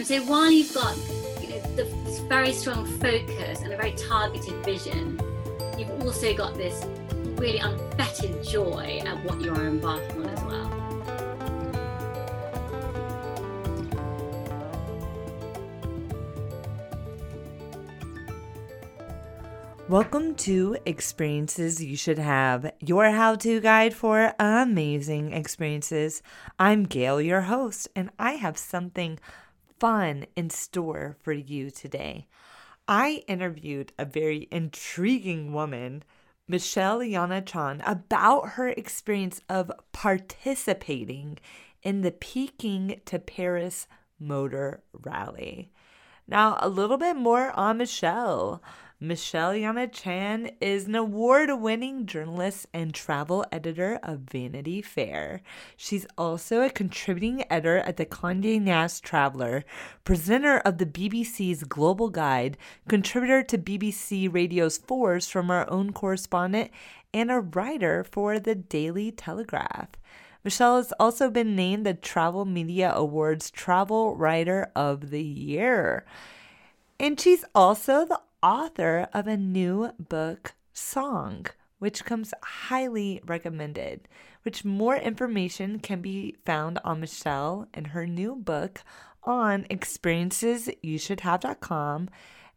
And so while you've got you know, the, very strong focus and a very targeted vision, you've also got this really unfettered joy at what you are embarking on as well. Welcome to Experiences You Should Have, your how to guide for amazing experiences. I'm Gail, your host, and I have something fun in store for you today. I interviewed a very intriguing woman, Michelle Yana Chan, about her experience of participating in the Peking to Paris Motor Rally. Now, a little bit more on Michelle. Michelle Yana Chan is an award winning journalist and travel editor of Vanity Fair. She's also a contributing editor at the Conde Nast Traveler, presenter of the BBC's Global Guide, contributor to BBC Radio's 4's from our own correspondent, and a writer for the Daily Telegraph. Michelle has also been named the Travel Media Awards Travel Writer of the Year. And she's also the author of a new book, Song, which comes highly recommended. Which more information can be found on Michelle and her new book on experiencesyoushouldhave.com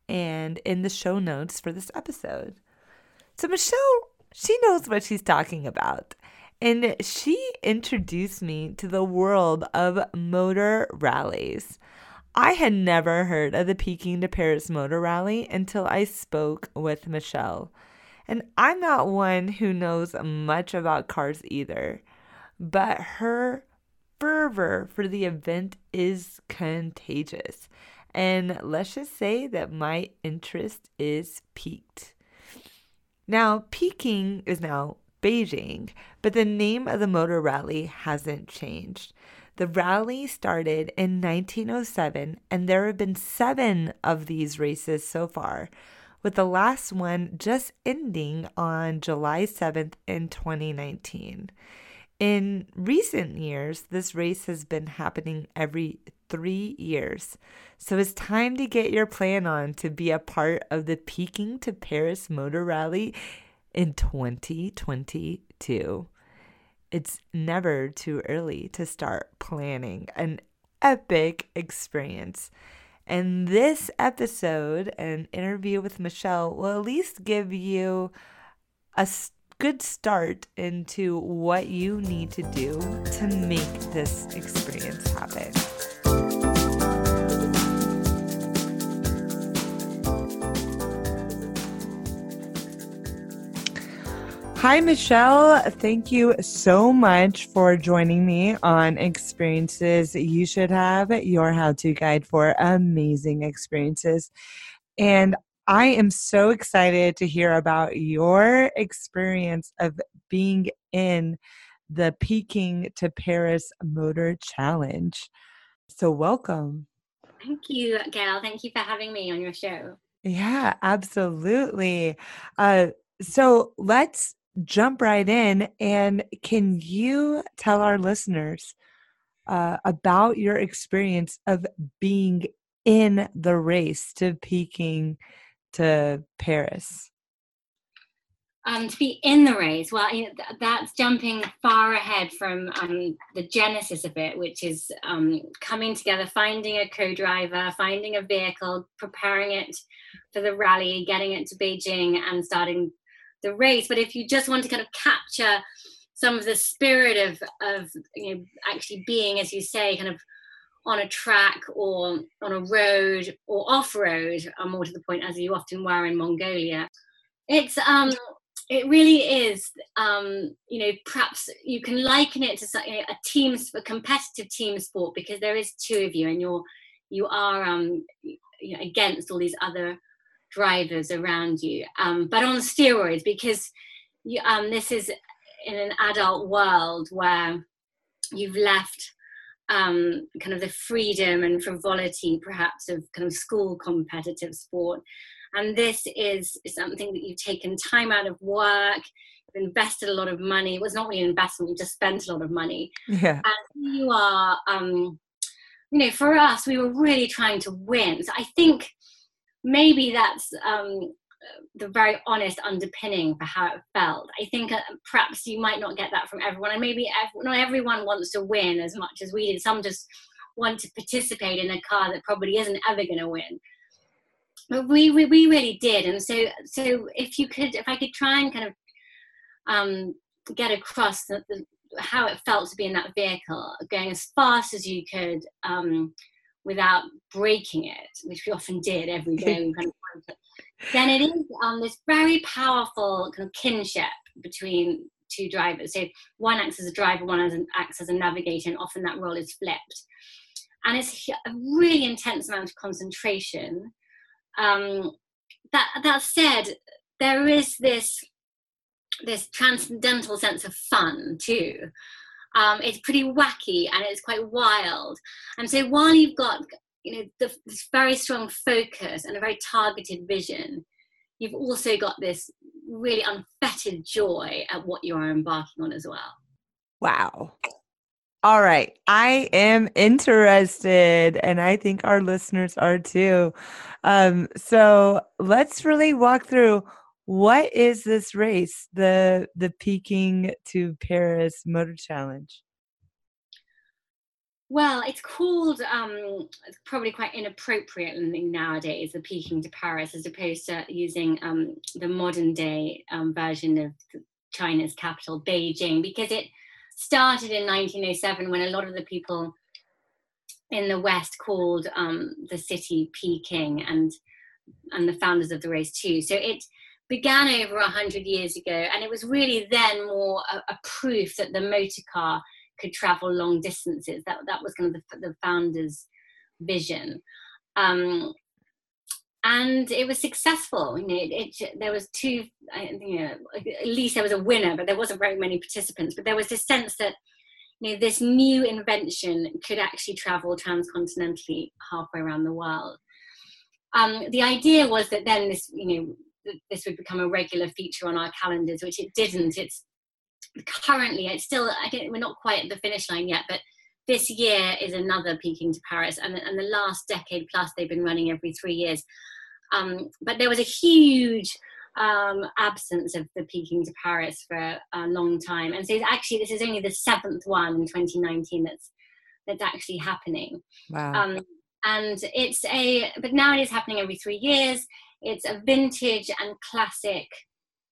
and in the show notes for this episode. So, Michelle, she knows what she's talking about. And she introduced me to the world of motor rallies. I had never heard of the Peking to Paris Motor Rally until I spoke with Michelle. And I'm not one who knows much about cars either, but her fervor for the event is contagious. And let's just say that my interest is piqued. Now, Peking is now Beijing, but the name of the motor rally hasn't changed. The rally started in 1907, and there have been seven of these races so far, with the last one just ending on July 7th in 2019. In recent years, this race has been happening every three years. So it's time to get your plan on to be a part of the Peking to Paris Motor Rally in 2022 it's never too early to start planning an epic experience. And this episode, an interview with Michelle, will at least give you a good start into what you need to do to make this experience happen. Hi, Michelle. Thank you so much for joining me on Experiences You Should Have, your how to guide for amazing experiences. And I am so excited to hear about your experience of being in the Peking to Paris Motor Challenge. So, welcome. Thank you, Gail. Thank you for having me on your show. Yeah, absolutely. Uh, so, let's jump right in. And can you tell our listeners uh, about your experience of being in the race to Peking to Paris? Um, to be in the race, well, you know, th- that's jumping far ahead from um, the genesis of it, which is um, coming together, finding a co-driver, finding a vehicle, preparing it for the rally, getting it to Beijing, and starting the race but if you just want to kind of capture some of the spirit of of you know actually being as you say kind of on a track or on a road or off road uh, more to the point as you often were in mongolia it's um it really is um you know perhaps you can liken it to a team a competitive team sport because there is two of you and you're you are um you know, against all these other drivers around you, um, but on steroids because you, um, this is in an adult world where you've left um, kind of the freedom and frivolity perhaps of kind of school competitive sport. And this is something that you've taken time out of work, you've invested a lot of money. It was not really an investment, you just spent a lot of money. Yeah. And you are um, you know, for us, we were really trying to win. So I think maybe that's um, the very honest underpinning for how it felt. I think uh, perhaps you might not get that from everyone, and maybe ev- not everyone wants to win as much as we did. Some just want to participate in a car that probably isn't ever going to win. But we, we we really did, and so so if you could, if I could try and kind of um, get across the, the, how it felt to be in that vehicle, going as fast as you could um, without breaking it, which we often did every day. kind of then it is um, this very powerful kind of kinship between two drivers. So one acts as a driver, one acts as a navigator, and often that role is flipped. And it's a really intense amount of concentration. Um, that that said, there is this this transcendental sense of fun too. Um, it's pretty wacky and it's quite wild. And so while you've got you know the, this very strong focus and a very targeted vision, you've also got this really unfettered joy at what you are embarking on as well. Wow. All right. I am interested, and I think our listeners are too. Um, so let's really walk through what is this race, the the Peking to Paris Motor Challenge? Well, it's called um, it's probably quite inappropriate nowadays, the Peking to Paris, as opposed to using um, the modern day um, version of China's capital, Beijing, because it started in 1907 when a lot of the people in the West called um, the city Peking and and the founders of the race too. So it began over 100 years ago and it was really then more a, a, proof that the motor car could travel long distances. That, that was kind of the, the founders vision. Um, and it was successful you know it, it, there was two you know at least there was a winner but there wasn't very many participants. But there was this sense that you know this new invention could actually travel transcontinentally halfway around the world. Um, the idea was that then this you know this would become a regular feature on our calendars, which it didn't. It's currently it's still I think we're not quite at the finish line yet, but this year is another Peking to Paris, and, and the last decade plus they've been running every three years. Um, but there was a huge um, absence of the Peking to Paris for a long time, and so actually this is only the seventh one in 2019 that's that's actually happening. Wow. Um, and it's a but now it is happening every three years it's a vintage and classic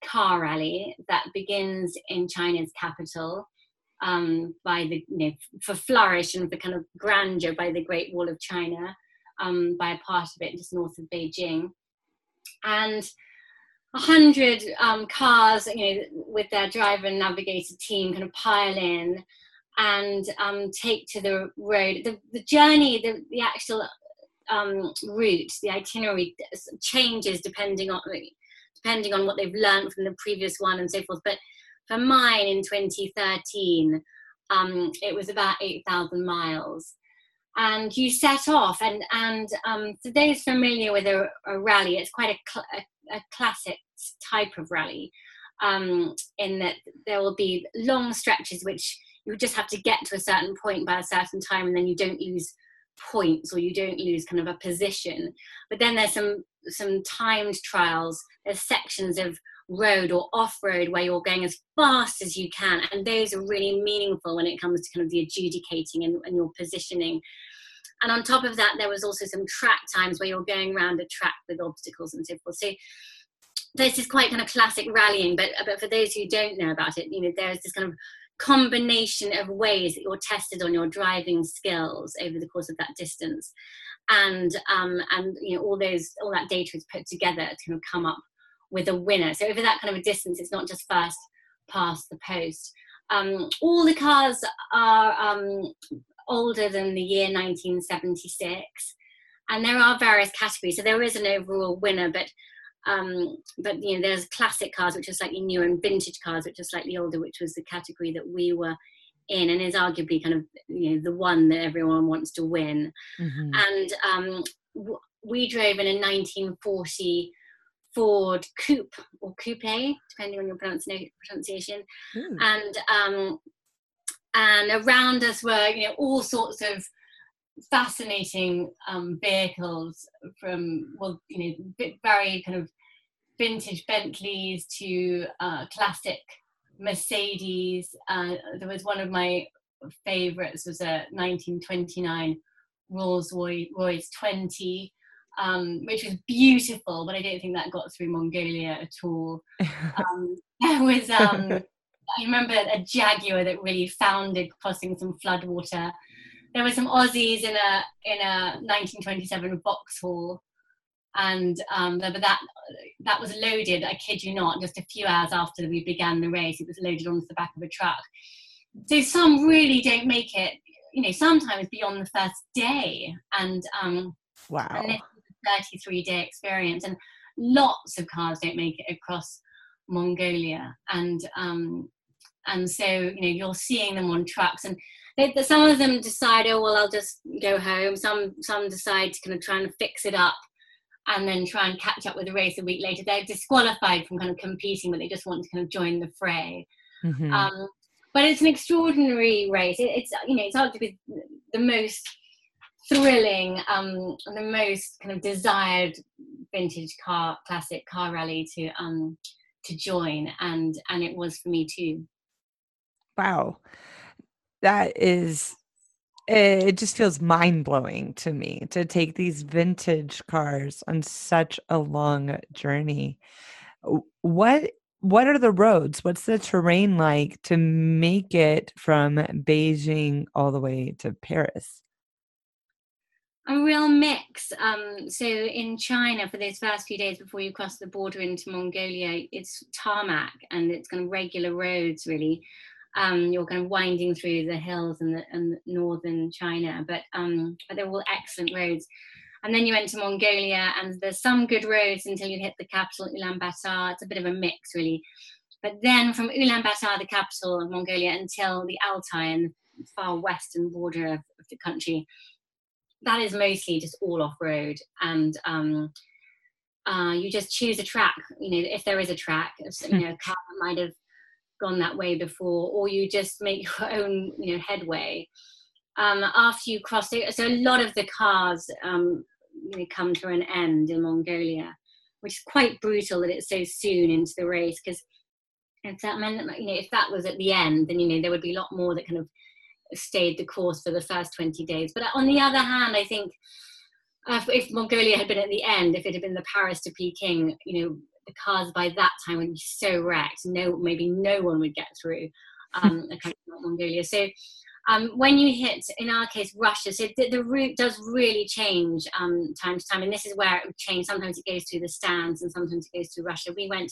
car rally that begins in China's capital um, by the, you know, for flourish and for kind of grandeur by the Great Wall of China, um, by a part of it just north of Beijing. And a hundred um, cars, you know, with their driver and navigator team kind of pile in and um, take to the road. The, the journey, the, the actual um, route, the itinerary changes depending on depending on what they've learned from the previous one and so forth. But for mine in 2013, um, it was about 8,000 miles. And you set off, and and um, for those familiar with a, a rally, it's quite a, cl- a, a, classic type of rally, um, in that there will be long stretches which you just have to get to a certain point by a certain time, and then you don't lose points or you don't lose kind of a position. But then there's some some timed trials. There's sections of road or off-road where you're going as fast as you can and those are really meaningful when it comes to kind of the adjudicating and, and your positioning. And on top of that there was also some track times where you're going around a track with obstacles and so forth. So this is quite kind of classic rallying but but for those who don't know about it you know there's this kind of combination of ways that you're tested on your driving skills over the course of that distance. And um, and you know all those all that data is put together to kind of come up with a winner. So over that kind of a distance it's not just first past the post. Um, all the cars are um, older than the year 1976 and there are various categories. So there is an overall winner but um, but you know, there's classic cars which are slightly newer and vintage cars which are slightly older, which was the category that we were in, and is arguably kind of you know the one that everyone wants to win. Mm-hmm. And um, w- we drove in a 1940 Ford Coupe or Coupe, depending on your pronunciation, mm. and um, and around us were you know all sorts of fascinating um, vehicles from well, you know, very kind of vintage Bentleys to uh, classic Mercedes. Uh, there was one of my favorites was a 1929 Rolls Royce 20, um, which was beautiful, but I don't think that got through Mongolia at all. Um, there was, um, I remember a Jaguar that really founded crossing some floodwater. There were some Aussies in a in a 1927 Vauxhall, and um, that that was loaded. I kid you not, just a few hours after we began the race, it was loaded onto the back of a truck. So some really don't make it. You know, sometimes beyond the first day, and um, wow. And 33 day experience and lots of cars don't make it across mongolia and um, and so you know you're seeing them on trucks and they, some of them decide oh well i'll just go home. Some some decide to kind of try and fix it up and then try and catch up with the race a week later. They're disqualified from kind of competing but they just want to kind of join the fray. Mm-hmm. um, but it's an extraordinary race. It, it's you know it's arguably the most thrilling, um, the most kind of desired vintage car, classic car rally to um, to join, and and it was for me too. Wow, that is. It just feels mind blowing to me to take these vintage cars on such a long journey. What what are the roads? What's the terrain like to make it from Beijing all the way to Paris? a real mix. Um, so in China, for those first few days before you cross the border into Mongolia, it's tarmac and it's kind of regular roads, really. Um, you're kind of winding through the hills and the, and northern China, but um, but they're all excellent roads. And then you enter Mongolia, and there's some good roads until you hit the capital Ulaanbaatar. It's a bit of a mix, really. But then from Ulaanbaatar, the capital of Mongolia, until the Altai and the far western border of, of the country, that is mostly just all off road and um, uh, you just choose a track you know if there is a track you know a car might have gone that way before or you just make your own you know headway um, after you cross it so a lot of the cars um, come to an end in mongolia which is quite brutal that it's so soon into the race because if that meant you know if that was at the end then you know there would be a lot more that kind of stayed the course for the first 20 days. But on the other hand, I think uh, if Mongolia had been at the end, if it had been the Paris to Peking, you know, the cars by that time would be so wrecked. No, maybe no one would get through um, a country like Mongolia. So um, when you hit, in our case, Russia, so the, the route does really change um, time to time, and this is where it would change. Sometimes it goes through the Stans, and sometimes it goes through Russia. We went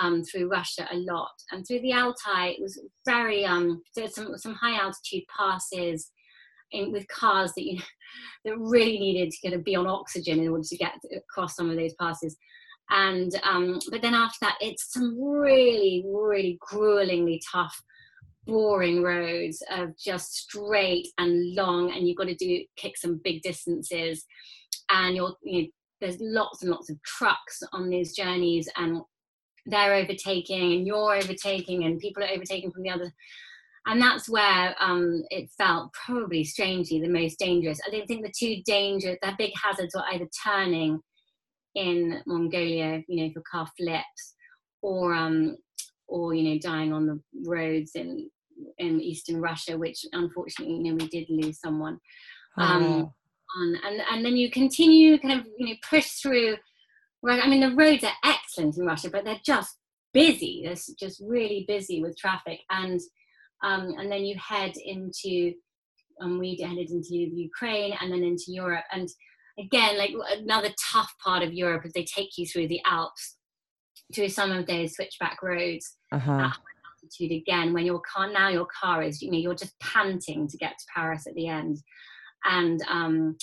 um, through Russia a lot. And through the Altai, it was very, um, there's some, some high altitude passes in, with cars that, you that really needed to kind of be on oxygen in order to get across some of those passes. And, um, but then after that, it's some really, really gruelingly tough boring roads of just straight and long and you've got to do kick some big distances. And you're you know, there's lots and lots of trucks on these journeys and they're overtaking and you're overtaking and people are overtaking from the other. And that's where um, it felt probably strangely the most dangerous. I didn't think the two danger the big hazards were either turning in mongolia you know if your car flips or um or you know dying on the roads in in eastern russia which unfortunately you know we did lose someone um oh. on, and and then you continue kind of you know push through Right. I mean, the roads are excellent in Russia, but they're just busy. They're just really busy with traffic. And um, and then you head into, um, we headed into Ukraine and then into Europe. And again, like another tough part of Europe is they take you through the Alps, to some of those switchback roads uh-huh. at altitude again. When your car now your car is, you know, you're just panting to get to Paris at the end. And um,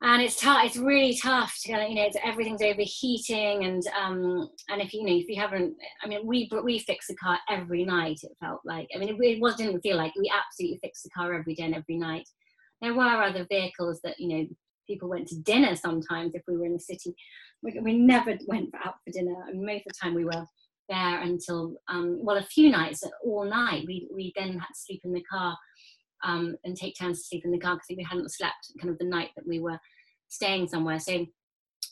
and it's tough it's really tough to you know it's, everything's overheating and um and if you know if you haven't i mean we we fix the car every night it felt like i mean it, it was didn't feel like we absolutely fixed the car every day and every night there were other vehicles that you know people went to dinner sometimes if we were in the city we, we never went out for dinner I mean, most of the time we were there until um well a few nights all night we we then had to sleep in the car um, and take turns to sleep in the car because we hadn't slept kind of the night that we were staying somewhere. So,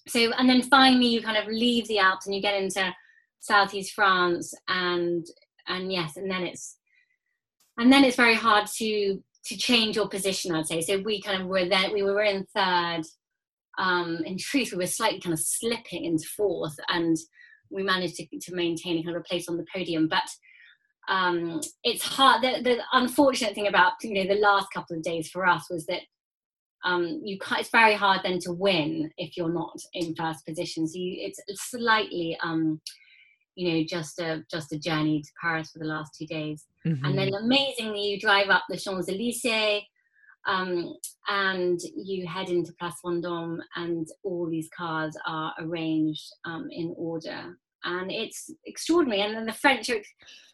so and then finally you kind of leave the Alps and you get into southeast France, and and yes, and then it's and then it's very hard to to change your position. I'd say so. We kind of were then we were in third. Um, in truth, we were slightly kind of slipping into fourth, and we managed to, to maintain kind of a place on the podium. But um, it's hard. The, the, unfortunate thing about you know the last couple of days for us was that um, you can't, it's very hard then to win if you're not in first position. So you, it's slightly um, you know just a just a journey to Paris for the last two days, mm-hmm. and then amazingly you drive up the Champs Elysees. Um, and you head into Place Vendôme, and all these cars are arranged um, in order and it's extraordinary. And then the French are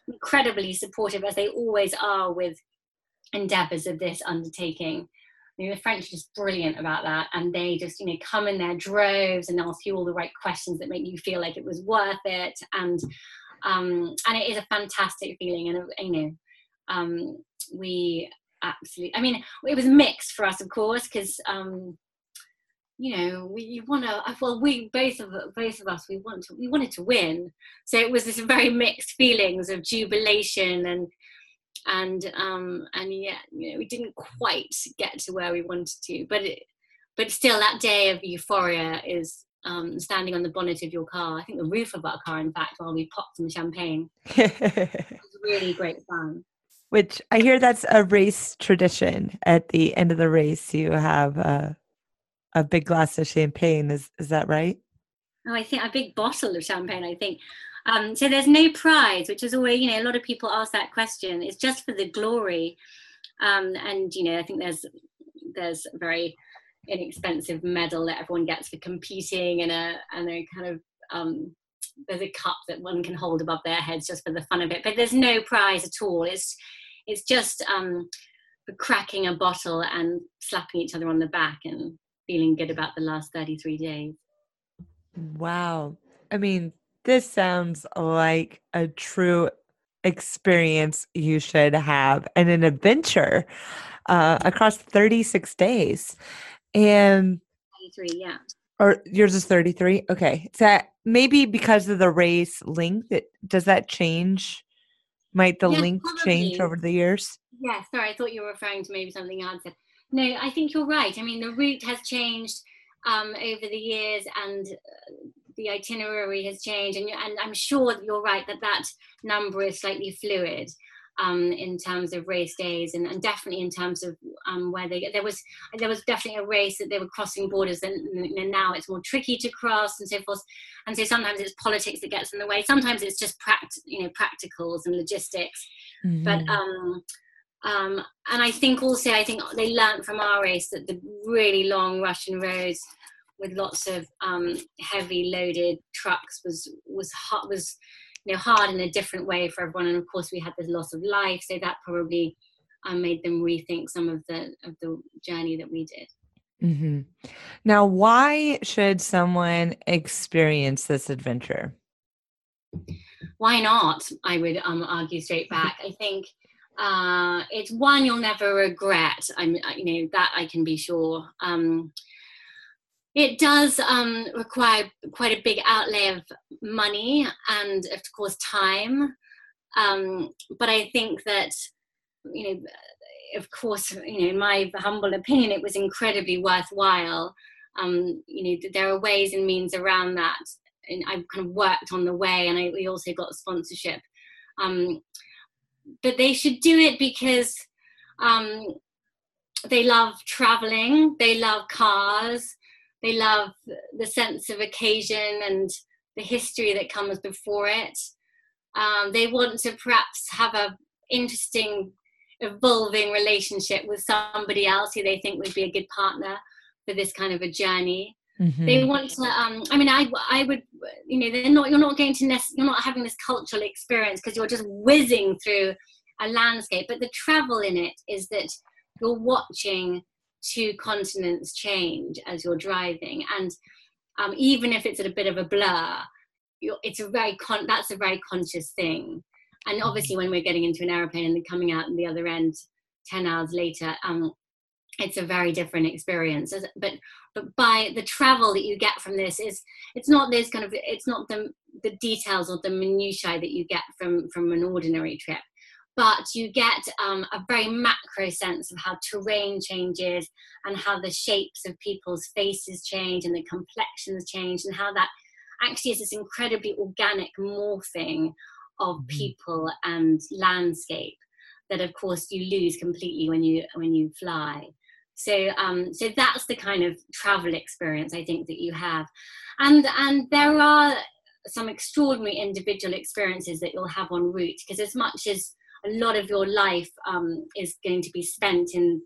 incredibly supportive, as they always are with endeavours of this undertaking. You know, the French are just brilliant about that, and they just you know come in their droves and ask you all the right questions that make you feel like it was worth it, and um, and it is a fantastic feeling, and you know, um, we absolutely. I mean, it was mixed for us, of course, because um, you know we you want to well we both of both of us we want to we wanted to win so it was this very mixed feelings of jubilation and and um and yet you know we didn't quite get to where we wanted to but it but still that day of euphoria is um, standing on the bonnet of your car i think the roof of our car in fact while we popped some champagne it was really great fun which i hear that's a race tradition at the end of the race you have uh a big glass of champagne. Is is that right? Oh, I think a big bottle of champagne. I think. Um, so there's no prize, which is always, you know, a lot of people ask that question. It's just for the glory, um, and you know, I think there's there's a very inexpensive medal that everyone gets for competing, and a and a kind of um, there's a cup that one can hold above their heads just for the fun of it. But there's no prize at all. It's it's just um, for cracking a bottle and slapping each other on the back and feeling good about the last 33 days. Wow. I mean, this sounds like a true experience you should have and an adventure uh, across 36 days. And 33, yeah. Or yours is 33? Okay. So that maybe because of the race length, it, does that change? Might the length change over the years? Yeah, sorry, I thought you were referring to maybe something else. No, I think you're right. I mean, the route has changed um, over the years, and uh, the itinerary has changed, and, and I'm sure that you're right that that number is slightly fluid. Um, in terms of race days and, and definitely in terms of um, where they get there was there was definitely a race that they were crossing borders and, and, now it's more tricky to cross and so forth and so sometimes it's politics that gets in the way sometimes it's just pract- you know practicals and logistics mm-hmm. but um, um, and I think also, I think they learned from our race that the really long Russian roads with lots of um, heavy loaded trucks was was hard, was you know hard in a different way for everyone. And of course, we had the loss of life, so that probably um, made them rethink some of the of the journey that we did. Mm-hmm. Now, why should someone experience this adventure? Why not? I would um, argue straight back. I think uh, it's one you'll never regret. I'm, you know, that I can be sure. Um, it does um, require quite a big outlay of money and, of course, time. Um, but I think that, you know, of course, you know, in my humble opinion, it was incredibly worthwhile. Um, you know, there are ways and means around that. And I've kind of worked on the way, and I, we also got sponsorship. Um, but they should do it because um, they love traveling, they love cars, they love the sense of occasion and the history that comes before it. Um, they want to perhaps have a interesting, evolving relationship with somebody else who they think would be a good partner for this kind of a journey. Mm-hmm. They want to. Um, I mean, I I would. You know, they're not. You're not going to. Nec- you're not having this cultural experience because you're just whizzing through a landscape. But the travel in it is that you're watching two continents change as you're driving, and um, even if it's at a bit of a blur, it's a very con- that's a very conscious thing. And obviously, when we're getting into an aeroplane and coming out on the other end, 10 hours later um, it's a very different experience. But but by the travel that you get from this is it's not this kind of it's not the the details or the minutiae that you get from from an ordinary trip but you get um, a very macro sense of how terrain changes and how the shapes of people's faces change and the complexions change and how that actually is this incredibly organic morphing of mm-hmm. people and landscape that of course you lose completely when you when you fly so um so that's the kind of travel experience i think that you have and and there are some extraordinary individual experiences that you'll have en route because as much as a lot of your life um, is going to be spent in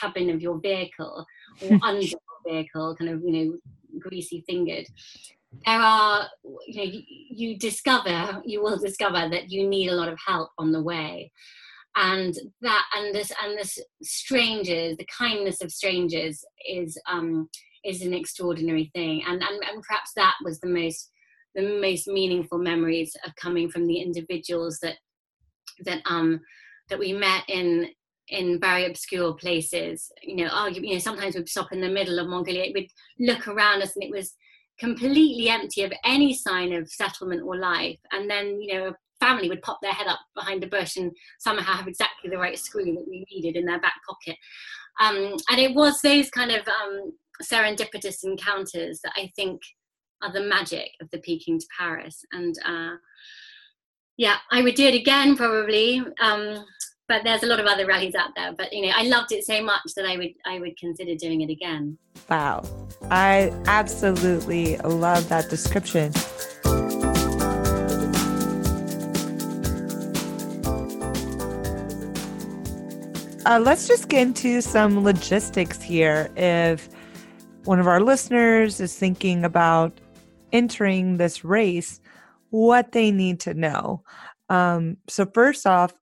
cabin of your vehicle or under your vehicle kind of you know greasy fingered. There are you know you, you discover you will discover that you need a lot of help on the way. And that and this and this strangers the kindness of strangers is um is an extraordinary thing. And and, and perhaps that was the most the most meaningful memories of coming from the individuals that that um that we met in in very obscure places. You know argue, you know sometimes we'd stop in the middle of mongolia we'd look around us and it was completely empty of any sign of settlement or life. And then you know a family would pop their head up behind a bush and somehow have exactly the right screw that we needed in their back pocket. Um, and it was those kind of um, serendipitous encounters that i think are the magic of the peking to paris. And uh, yeah, I would do it again probably. Um, but there's a lot of other rallies out there. But you know, I loved it so much that I would I would consider doing it again. Wow, I absolutely love that description. Uh, let's just get into some logistics here. If one of our listeners is thinking about entering this race, what they need to know. Um, so, first off,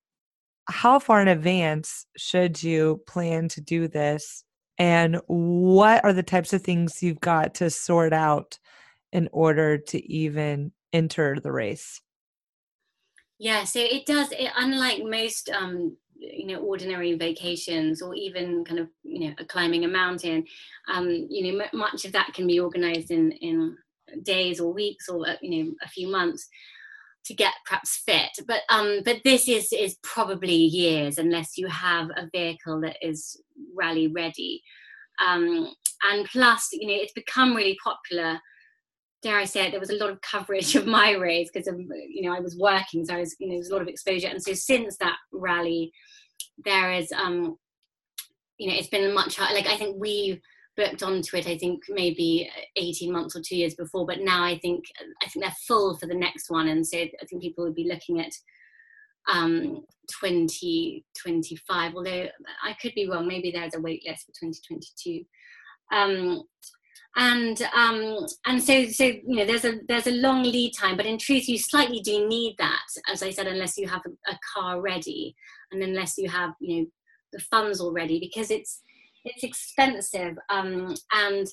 how far in advance should you plan to do this? And what are the types of things you've got to sort out in order to even enter the race? Yeah, so it does, it, unlike most um, you know ordinary vacations or even kind of you know climbing a mountain um you know much of that can be organized in in days or weeks or uh, you know a few months to get perhaps fit. But um but this is is probably years unless you have a vehicle that is rally ready. Um and plus you know it's become really popular. Dare I say it, there was a lot of coverage of my race because of you know I was working, so I was you know there was a lot of exposure. And so since that rally, there is um you know it's been much like I think we booked onto it i think maybe 18 months or two years before but now i think i think they're full for the next one and so i think people would be looking at um 2025 although i could be wrong maybe there's a wait list for 2022 um and um and so so you know there's a there's a long lead time but in truth you slightly do need that as i said unless you have a, a car ready and unless you have you know the funds already because it's it's expensive um, and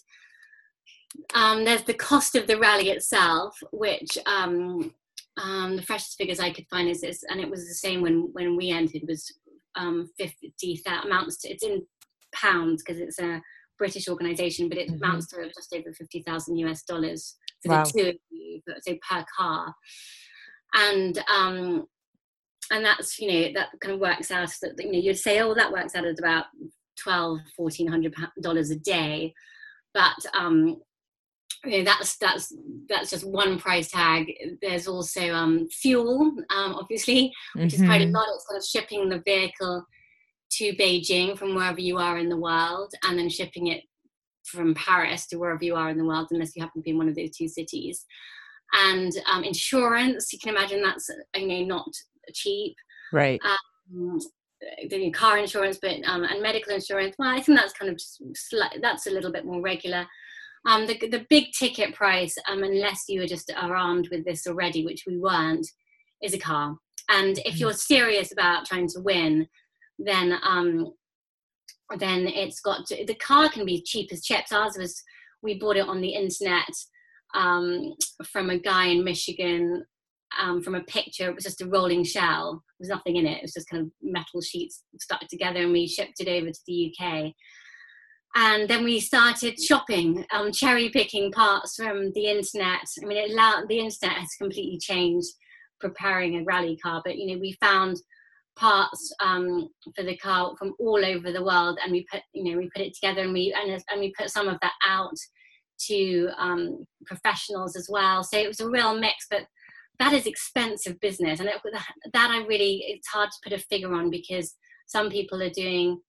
um, there's the cost of the rally itself which um, um the freshest figures i could find is this and it was the same when when we entered was um, 50 amounts to it's in pounds because it's a british organization but it mm-hmm. amounts to just over 50000 us dollars for wow. the two of you so per car and um and that's you know that kind of works out that you know you'd say oh that works out at about 12 1400 dollars a day. But um you know, that's that's that's just one price tag. There's also um fuel um obviously which mm-hmm. is quite a mm-hmm. lot. It's kind of shipping the vehicle to beijing from wherever you are in the world and then shipping it from paris to wherever you are in the world unless you happen to be in one of those two cities. And um, insurance you can imagine that's you know not cheap. Right. Um, the car insurance, but um, and medical insurance. Well, I think that's kind of just that's a little bit more regular. Um, the the big ticket price, um, unless you are just are armed with this already, which we weren't, is a car. And if mm. you're serious about trying to win, then um, then it's got to, the car can be cheap as chips. Ours was we bought it on the internet um, from a guy in Michigan um, from a picture. It was just a rolling shell. There was nothing in it. It was just kind of metal sheets stuck together, and we shipped it over to the UK. And then we started shopping, um, cherry picking parts from the internet. I mean, it allowed, the internet has completely changed preparing a rally car, but you know, we found parts um, for the car from all over the world, and we put, you know, we put it together, and we and, and we put some of that out to um, professionals as well. So it was a real mix, but that is expensive business, and it, that I really it's hard to put a figure on because some people are doing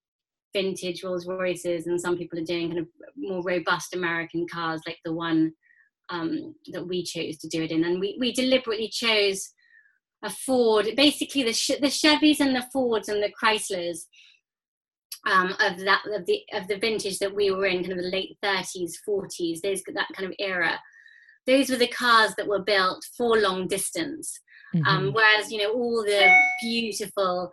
vintage Rolls Royces, and some people are doing kind of more robust American cars, like the one um, that we chose to do it in. And we, we deliberately chose a Ford, basically the the Chevys and the Fords and the Chryslers um, of that of the of the vintage that we were in, kind of the late 30s, 40s, there's that kind of era. Those were the cars that were built for long distance. Um, mm-hmm. Um, whereas you know all the beautiful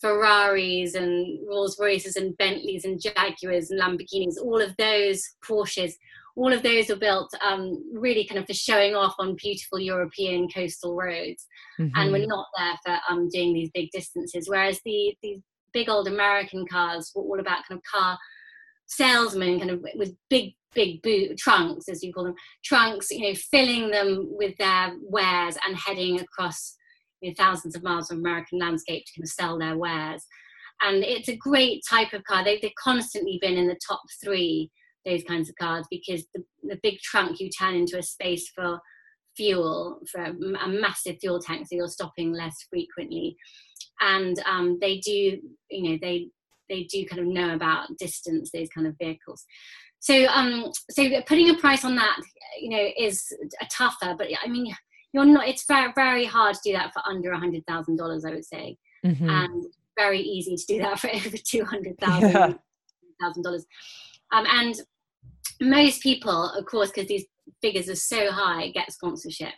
Ferraris and Rolls Royces and Bentleys and Jaguars and Lamborghinis, all of those Porsches, all of those were built um, really kind of for showing off on beautiful European coastal roads. Mm-hmm. And we're not there for um, doing these big distances. Whereas the, these big old American cars were all about kind of car salesmen, kind of with big, big boot trunks, as you call them, trunks, you know, filling them with their wares and heading across you know, thousands of miles of American landscape to kind of sell their wares. And it's a great type of car. They, they've constantly been in the top three, those kinds of cars, because the, the big trunk you turn into a space for fuel, for a, a massive fuel tank, so you're stopping less frequently. And um, they do, you know, they they do kind of know about distance, those kind of vehicles. So, um, so putting a price on that, you know, is a tougher. But I mean, you're not it's very very hard to do that for under a hundred thousand dollars i would say mm-hmm. and very easy to do that for over two hundred thousand thousand dollars um, and most people of course because these figures are so high get sponsorship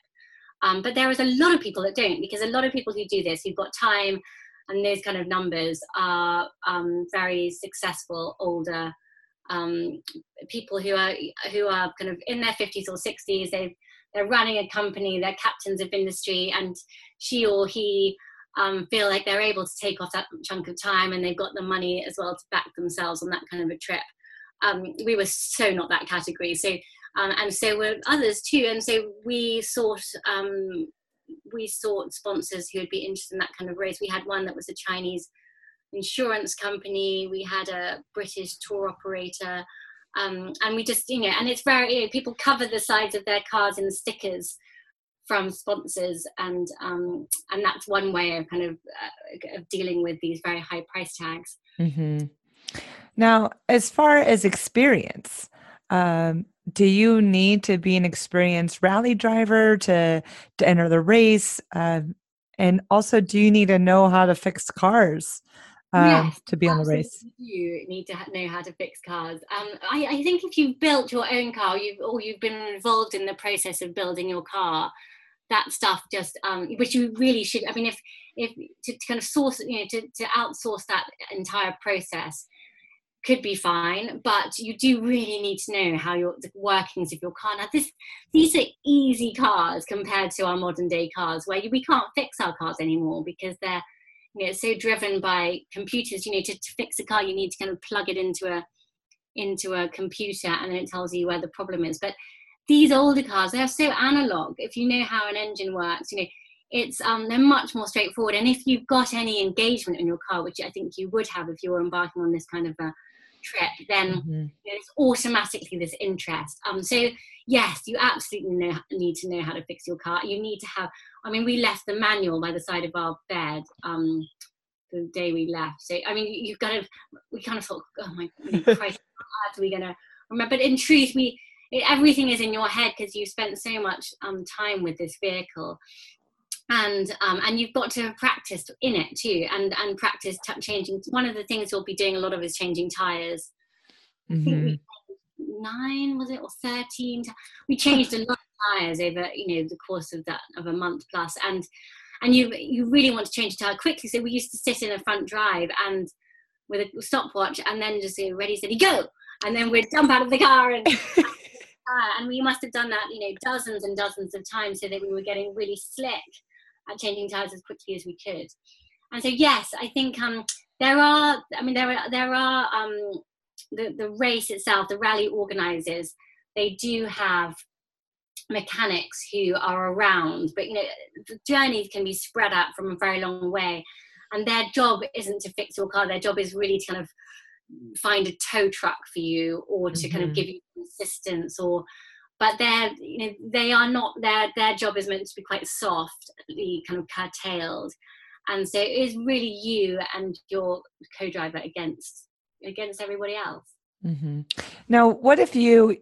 um, but there is a lot of people that don't because a lot of people who do this who've got time and those kind of numbers are um, very successful older um, people who are who are kind of in their 50s or 60s they've they're running a company, they're captains of industry, and she or he um, feel like they're able to take off that chunk of time and they've got the money as well to back themselves on that kind of a trip. Um, we were so not that category. So, um, and so were others too. And so we sought, um, we sought sponsors who would be interested in that kind of race. We had one that was a Chinese insurance company. We had a British tour operator. Um, and we just, you know, and it's very, you know, people cover the sides of their cars in stickers from sponsors, and um, and that's one way of kind of uh, of dealing with these very high price tags. Mm-hmm. Now, as far as experience, um, do you need to be an experienced rally driver to to enter the race? Um, and also, do you need to know how to fix cars? Um, yes, to be on the race. You need to know how to fix cars. Um, I, I, think if you've built your own car, you've or you've been involved in the process of building your car, that stuff just um, which you really should. I mean, if if to, to kind of source, you know, to, to outsource that entire process could be fine, but you do really need to know how your the workings of your car. Now, this these are easy cars compared to our modern day cars, where we can't fix our cars anymore because they're you know, so driven by computers. You know, to, to fix a car, you need to kind of plug it into a into a computer, and then it tells you where the problem is. But these older cars, they are so analog. If you know how an engine works, you know, it's um, they're much more straightforward. And if you've got any engagement in your car, which I think you would have if you were embarking on this kind of a trip, then mm-hmm. it's automatically this interest. Um, so yes, you absolutely know, need to know how to fix your car. You need to have. I mean, we left the manual by the side of our bed um, the day we left. So I mean, you've got to. We kind of thought, oh my Christ, how are we to remember? But in truth, we everything is in your head because you spent so much um, time with this vehicle and um, and you've got to have practiced in it too and and practice t- changing one of the things we'll be doing a lot of is changing tires. Mm-hmm. nine was it or 13 we changed a lot of tires over you know the course of that of a month plus. And and you you really want to change a tire quickly. So we used to sit in a front drive and with a stopwatch and then just say ready steady go! And then we'd jump out of the car and and we must have done that you know dozens and dozens of times so that we were getting really slick changing tires as quickly as we could. And so, yes, I think um, there are. I mean, there are there are um, the the race itself, the rally organizers. They do have mechanics who are around, but you know, the journeys can be spread out from a very long way, and their job isn't to fix your car. Their job is really to kind of find a tow truck for you, or to mm-hmm. kind of mm-hmm. give you assistance, or but they're you know they are not their their job is meant to be quite soft, kind of curtailed, and so it is really you and your co-driver against against everybody else. Mm-hmm. Now, what if you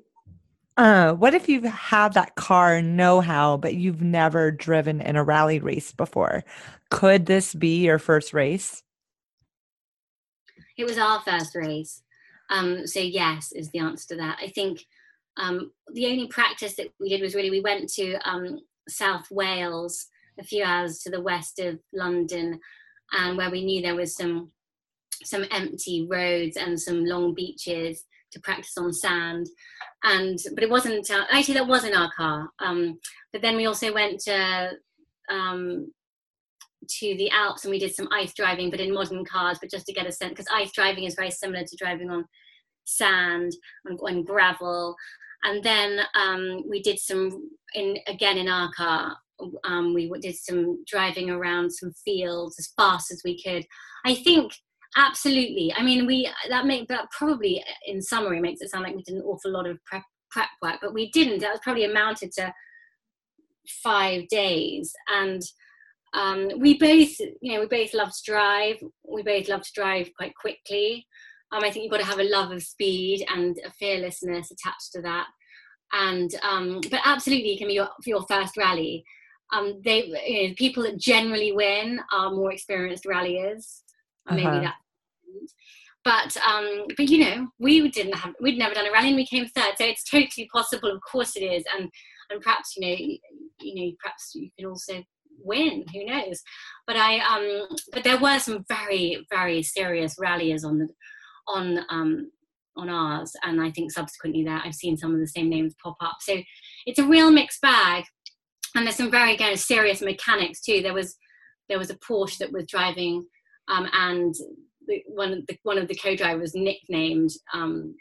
uh, what if you have that car know how, but you've never driven in a rally race before? Could this be your first race? It was our first race. Um, so, yes, is the answer to that. I think um, the only practice that we did was really we went to um, South Wales, a few hours to the west of London, and where we knew there was some some empty roads and some long beaches to practice on sand. And but it wasn't uh, actually that was in our car. Um, but then we also went to um, to the alps and we did some ice driving but in modern cars but just to get a sense because ice driving is very similar to driving on sand and gravel and then um, we did some in again in our car um, we did some driving around some fields as fast as we could i think Absolutely. I mean, we that make that probably in summary makes it sound like we did an awful lot of prep prep work, but we didn't. That was probably amounted to five days, and um, we both, you know, we both love to drive. We both love to drive quite quickly. Um, I think you've got to have a love of speed and a fearlessness attached to that. And um, but absolutely, it can be your, your first rally. Um, they, you know, people that generally win are more experienced ralliers. Uh-huh. Maybe that but um, but you know, we didn't have we'd never done a rally and we came third, so it's totally possible. Of course it is, and and perhaps you know you know perhaps you can also win. Who knows? But I um but there were some very very serious ralliers on the on um on ours, and I think subsequently that I've seen some of the same names pop up. So it's a real mixed bag, and there's some very again serious mechanics too. There was there was a Porsche that was driving um, and the, one of the one of the co-drivers nicknamed um,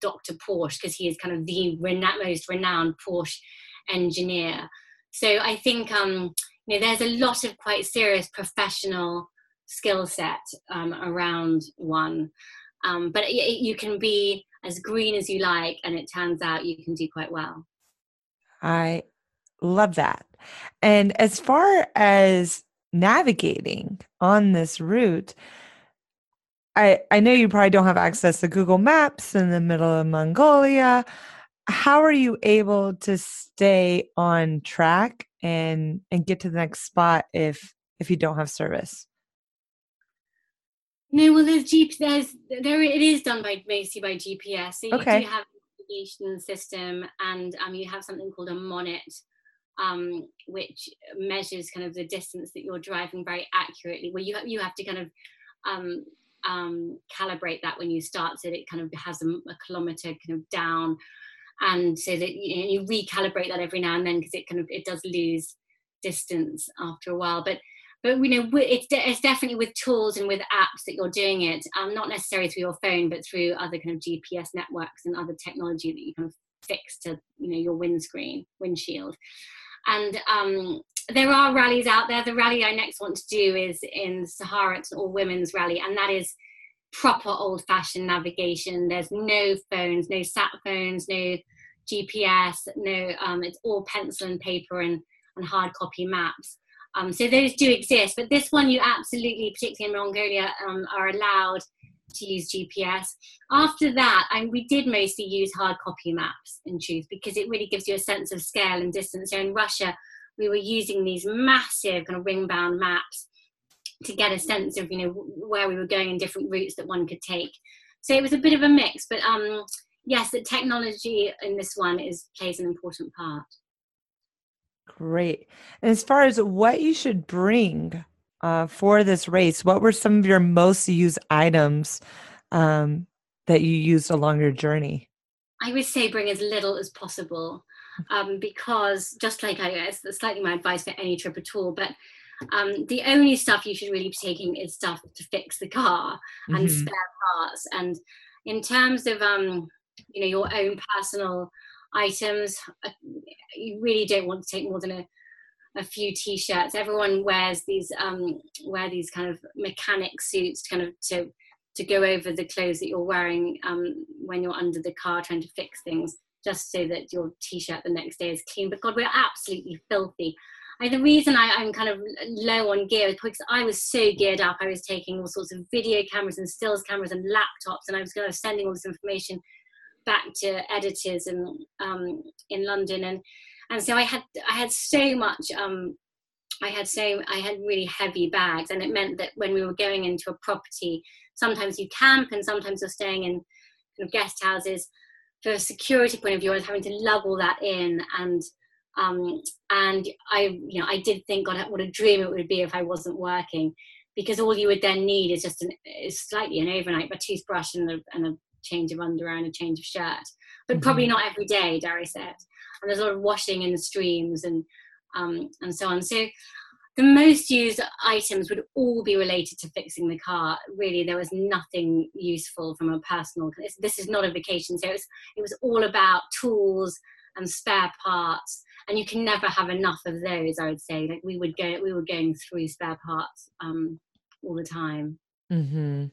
Dr. Porsche because he is kind of the most renowned Porsche engineer. So I think um, you know there's a lot of quite serious professional skill set um, around one, um, but it, it, you can be as green as you like, and it turns out you can do quite well. I love that. And as far as navigating on this route, I, I know you probably don't have access to Google Maps in the middle of Mongolia. How are you able to stay on track and and get to the next spot if if you don't have service? No, well, there's Jeep. There's there. It is done by mostly by GPS. So you okay. do have a navigation system, and um, you have something called a Monit, um, which measures kind of the distance that you're driving very accurately. Where you have, you have to kind of um, um, calibrate that when you start so that it kind of has a, a kilometer kind of down and so that you, know, you recalibrate that every now and then because it kind of it does lose distance after a while but but you know it's, de- it's definitely with tools and with apps that you're doing it um, not necessarily through your phone but through other kind of gps networks and other technology that you of fix to you know your windscreen windshield and um, there are rallies out there. The rally I next want to do is in Sahara, it's an all women's rally, and that is proper old fashioned navigation. There's no phones, no sat phones, no GPS, no, um, it's all pencil and paper and, and hard copy maps. Um, so those do exist, but this one you absolutely, particularly in Mongolia, um, are allowed to use GPS. After that, I, we did mostly use hard copy maps in truth because it really gives you a sense of scale and distance. So in Russia, we were using these massive kind of ring bound maps to get a sense of you know where we were going and different routes that one could take so it was a bit of a mix but um yes the technology in this one is plays an important part great and as far as what you should bring uh, for this race what were some of your most used items um, that you used along your journey i would say bring as little as possible um, because just like I guess that's slightly my advice for any trip at all, but um, the only stuff you should really be taking is stuff to fix the car mm-hmm. and spare parts. And in terms of um, you know your own personal items, you really don't want to take more than a a few t-shirts. Everyone wears these um, wear these kind of mechanic suits, kind of to to go over the clothes that you're wearing um, when you're under the car trying to fix things, just so that your t-shirt the next day is clean. But God, we're absolutely filthy. I, the reason I, am kind of low on gear is because I was so geared up. I was taking all sorts of video cameras and stills cameras and laptops, and I was kind of sending all this information back to editors in um, in London, and and so I had I had so much. Um, I had so I had really heavy bags, and it meant that when we were going into a property, sometimes you camp and sometimes you're staying in kind of guest houses. For a security point of view, I was having to lug all that in, and um, and I, you know, I did think, God, what a dream it would be if I wasn't working, because all you would then need is just an, is slightly an overnight, a toothbrush and a, and a change of underwear and a change of shirt, but mm-hmm. probably not every day, dare I say it and there's a lot of washing in the streams and um, and so on. So the most used items would all be related to fixing the car. Really, there was nothing useful from a personal. This is not a vacation, so it was, it was all about tools and spare parts. And you can never have enough of those. I would say, like we would go, we were going through spare parts um, all the time. Mm-hmm.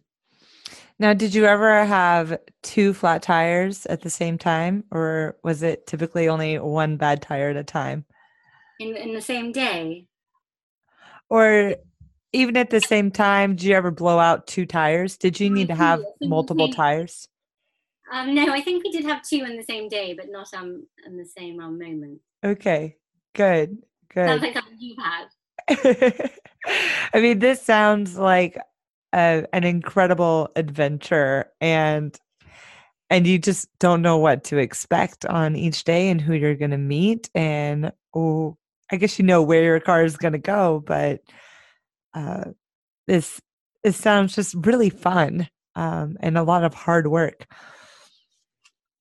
Now, did you ever have two flat tires at the same time, or was it typically only one bad tire at a time? In in the same day. Or even at the same time, did you ever blow out two tires? Did you need to have multiple tires? Um, no, I think we did have two in the same day, but not um in the same um, moment. Okay, good, good. Sounds like something you've had. I mean, this sounds like a, an incredible adventure and and you just don't know what to expect on each day and who you're going to meet and oh i guess you know where your car is going to go but uh this it sounds just really fun um, and a lot of hard work.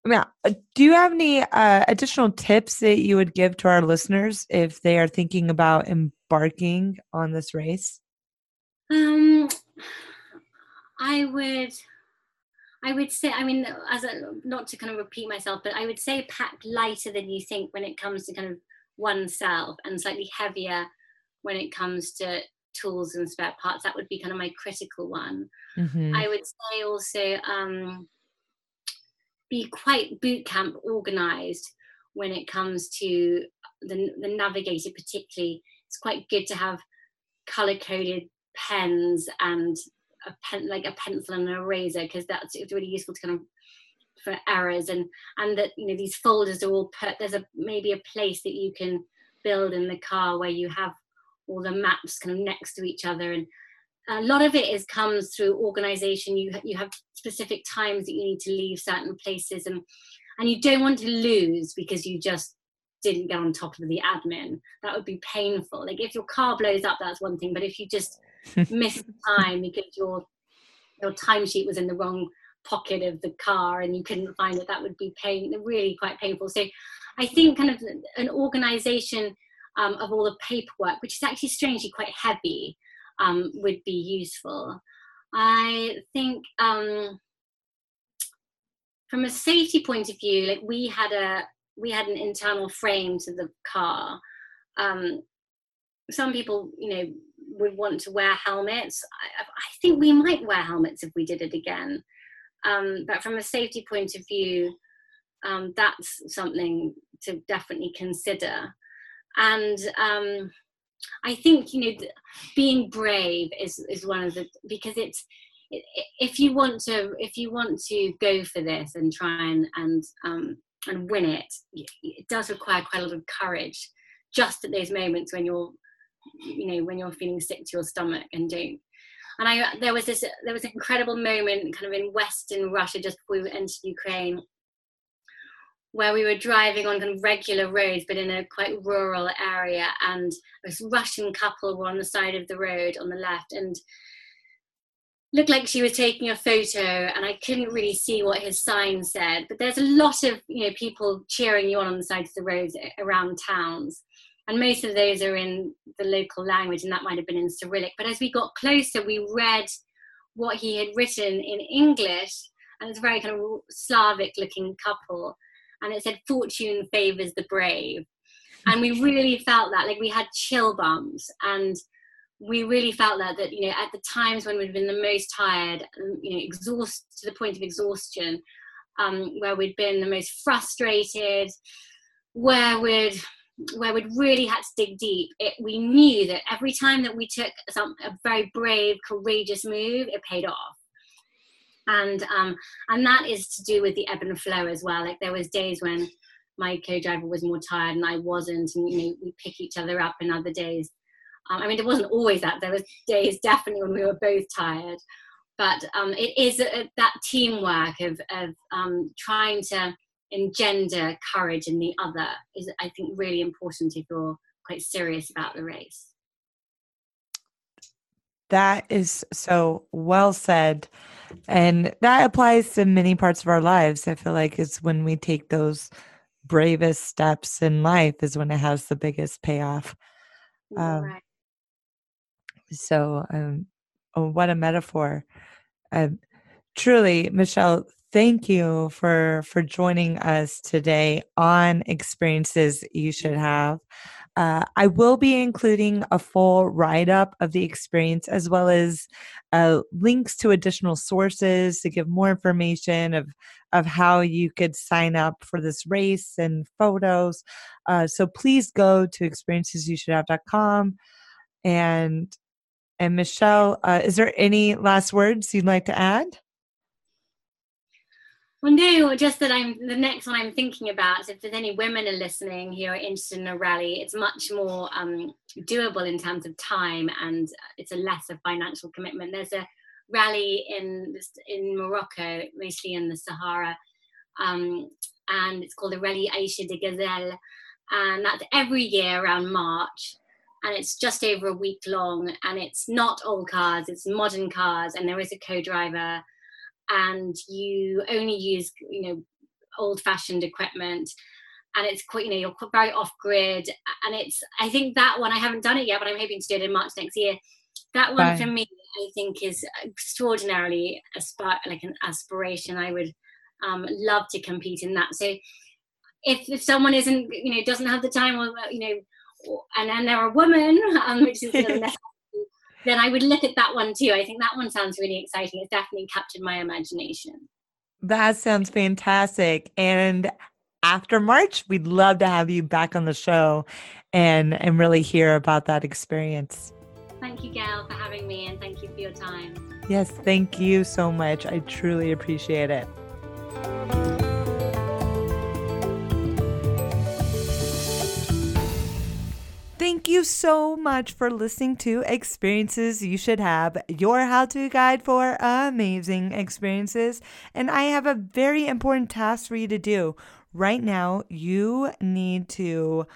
Yeah uh, do you have any uh, additional tips that you would give to our listeners if they are thinking about embarking on this race? Um I would I would say, I mean, as a, not to kind of repeat myself, but I would say pack lighter than you think when it comes to kind of oneself and slightly heavier when it comes to tools and spare parts. That would be kind of my critical one. Mm-hmm. I would say also um, be quite boot camp organized when it comes to the, the navigator, particularly. It's quite good to have color coded pens and a pen like a pencil and an eraser because that's it's really useful to kind of for errors and and that you know these folders are all put there's a maybe a place that you can build in the car where you have all the maps kind of next to each other. And a lot of it is comes through organization. You you have specific times that you need to leave certain places and and you don't want to lose because you just didn't get on top of the admin. That would be painful. Like if your car blows up that's one thing but if you just missed time because your your timesheet was in the wrong pocket of the car and you couldn't find it, that would be pain, really quite painful. So I think kind of an organization um, of all the paperwork, which is actually strangely quite heavy, um, would be useful. I think um, from a safety point of view, like we had a we had an internal frame to the car. Um, some people, you know, would want to wear helmets. I, I, think we might wear helmets if we did it again. Um, but from a safety point of view, um, that's something to definitely consider. And um, I think you know being brave is is one of the because it's if you want to if you want to go for this and try and and um, and win it, it does require quite a lot of courage. Just at those moments when you're you know when you're feeling sick to your stomach and don't and I there was this there was an incredible moment kind of in western Russia just before we entered Ukraine where we were driving on kind of regular roads but in a quite rural area and this Russian couple were on the side of the road on the left and looked like she was taking a photo and I couldn't really see what his sign said but there's a lot of you know people cheering you on on the sides of the roads around towns and most of those are in the local language, and that might have been in Cyrillic. But as we got closer, we read what he had written in English, and it's a very kind of Slavic looking couple. And it said, Fortune favors the brave. And we really felt that, like we had chill bumps. And we really felt that, that, you know, at the times when we'd been the most tired, um, you know, exhausted to the point of exhaustion, um, where we'd been the most frustrated, where we'd where we'd really had to dig deep, it, we knew that every time that we took some, a very brave, courageous move, it paid off. And um, and that is to do with the ebb and flow as well. Like there was days when my co-driver was more tired and I wasn't, and you know we pick each other up. In other days, um, I mean, it wasn't always that. There was days definitely when we were both tired, but um, it is a, that teamwork of of um, trying to engender courage in the other is I think really important if you're quite serious about the race. That is so well said. And that applies to many parts of our lives. I feel like it's when we take those bravest steps in life is when it has the biggest payoff. Um, right. So, um, oh, what a metaphor. Um, truly, Michelle, thank you for for joining us today on experiences you should have uh, I will be including a full write up of the experience as well as uh, links to additional sources to give more information of of how you could sign up for this race and photos. Uh, so please go to experiencesyoushouldhave.com and and Michelle, uh, is there any last words you'd like to add? No, just that I'm the next one I'm thinking about. If there's any women are listening who are interested in a rally, it's much more um, doable in terms of time and it's a less of financial commitment. There's a rally in in Morocco, mostly in the Sahara, um, and it's called the Rally Aïcha de Gazelle, and that's every year around March. And it's just over a week long, and it's not old cars, it's modern cars, and there is a co-driver and you only use you know old fashioned equipment and it's quite you know you're very off grid and it's i think that one i haven't done it yet but i'm hoping to do it in march next year. That one for me i think is extraordinarily aspire like an aspiration. I would um, love to compete in that. So if, if someone isn't you know doesn't have the time or you know and then they're a woman um, which is then I would look at that one too. I think that one sounds really exciting. It's definitely captured my imagination. That sounds fantastic. And after March, we'd love to have you back on the show and and really hear about that experience. Thank you, Gail, for having me and thank you for your time. Yes, thank you so much. I truly appreciate it. Thank you so much for listening to Experiences You Should Have, your how to guide for amazing experiences. And I have a very important task for you to do. Right now, you need to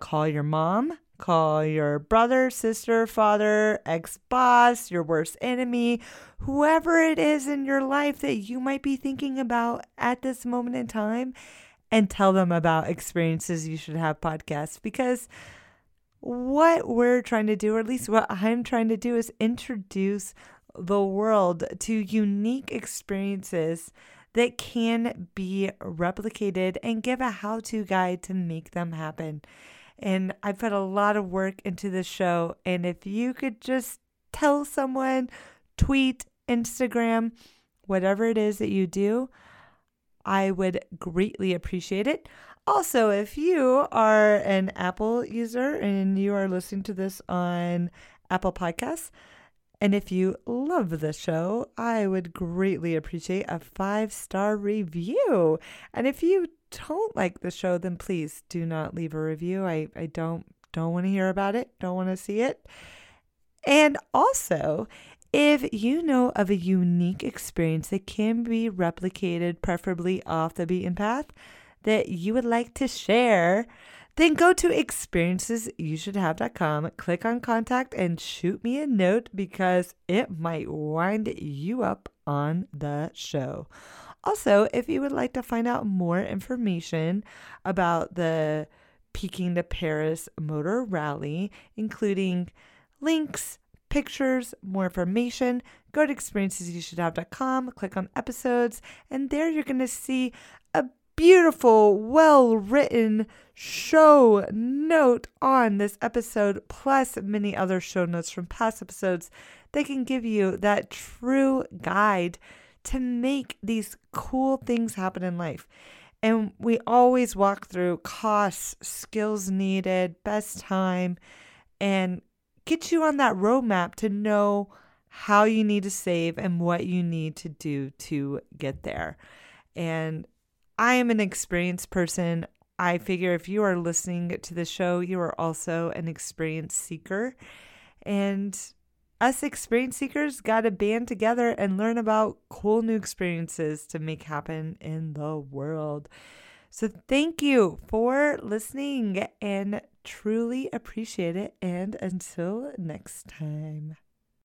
call your mom, call your brother, sister, father, ex boss, your worst enemy, whoever it is in your life that you might be thinking about at this moment in time, and tell them about Experiences You Should Have podcast because what we're trying to do, or at least what I'm trying to do, is introduce the world to unique experiences that can be replicated and give a how to guide to make them happen. And I put a lot of work into this show. And if you could just tell someone, tweet, Instagram, whatever it is that you do, I would greatly appreciate it. Also, if you are an Apple user and you are listening to this on Apple Podcasts, and if you love the show, I would greatly appreciate a five star review. And if you don't like the show, then please do not leave a review. I, I don't don't want to hear about it, don't want to see it. And also, if you know of a unique experience that can be replicated, preferably off the beaten path, that you would like to share, then go to experiencesyoushouldhave.com, click on contact, and shoot me a note because it might wind you up on the show. Also, if you would like to find out more information about the Peking to Paris Motor Rally, including links, pictures, more information, go to experiencesyoushouldhave.com, click on episodes, and there you're going to see beautiful, well written show note on this episode, plus many other show notes from past episodes They can give you that true guide to make these cool things happen in life. And we always walk through costs, skills needed, best time, and get you on that roadmap to know how you need to save and what you need to do to get there. And I am an experienced person. I figure if you are listening to the show, you are also an experience seeker. And us experience seekers got to band together and learn about cool new experiences to make happen in the world. So, thank you for listening and truly appreciate it. And until next time.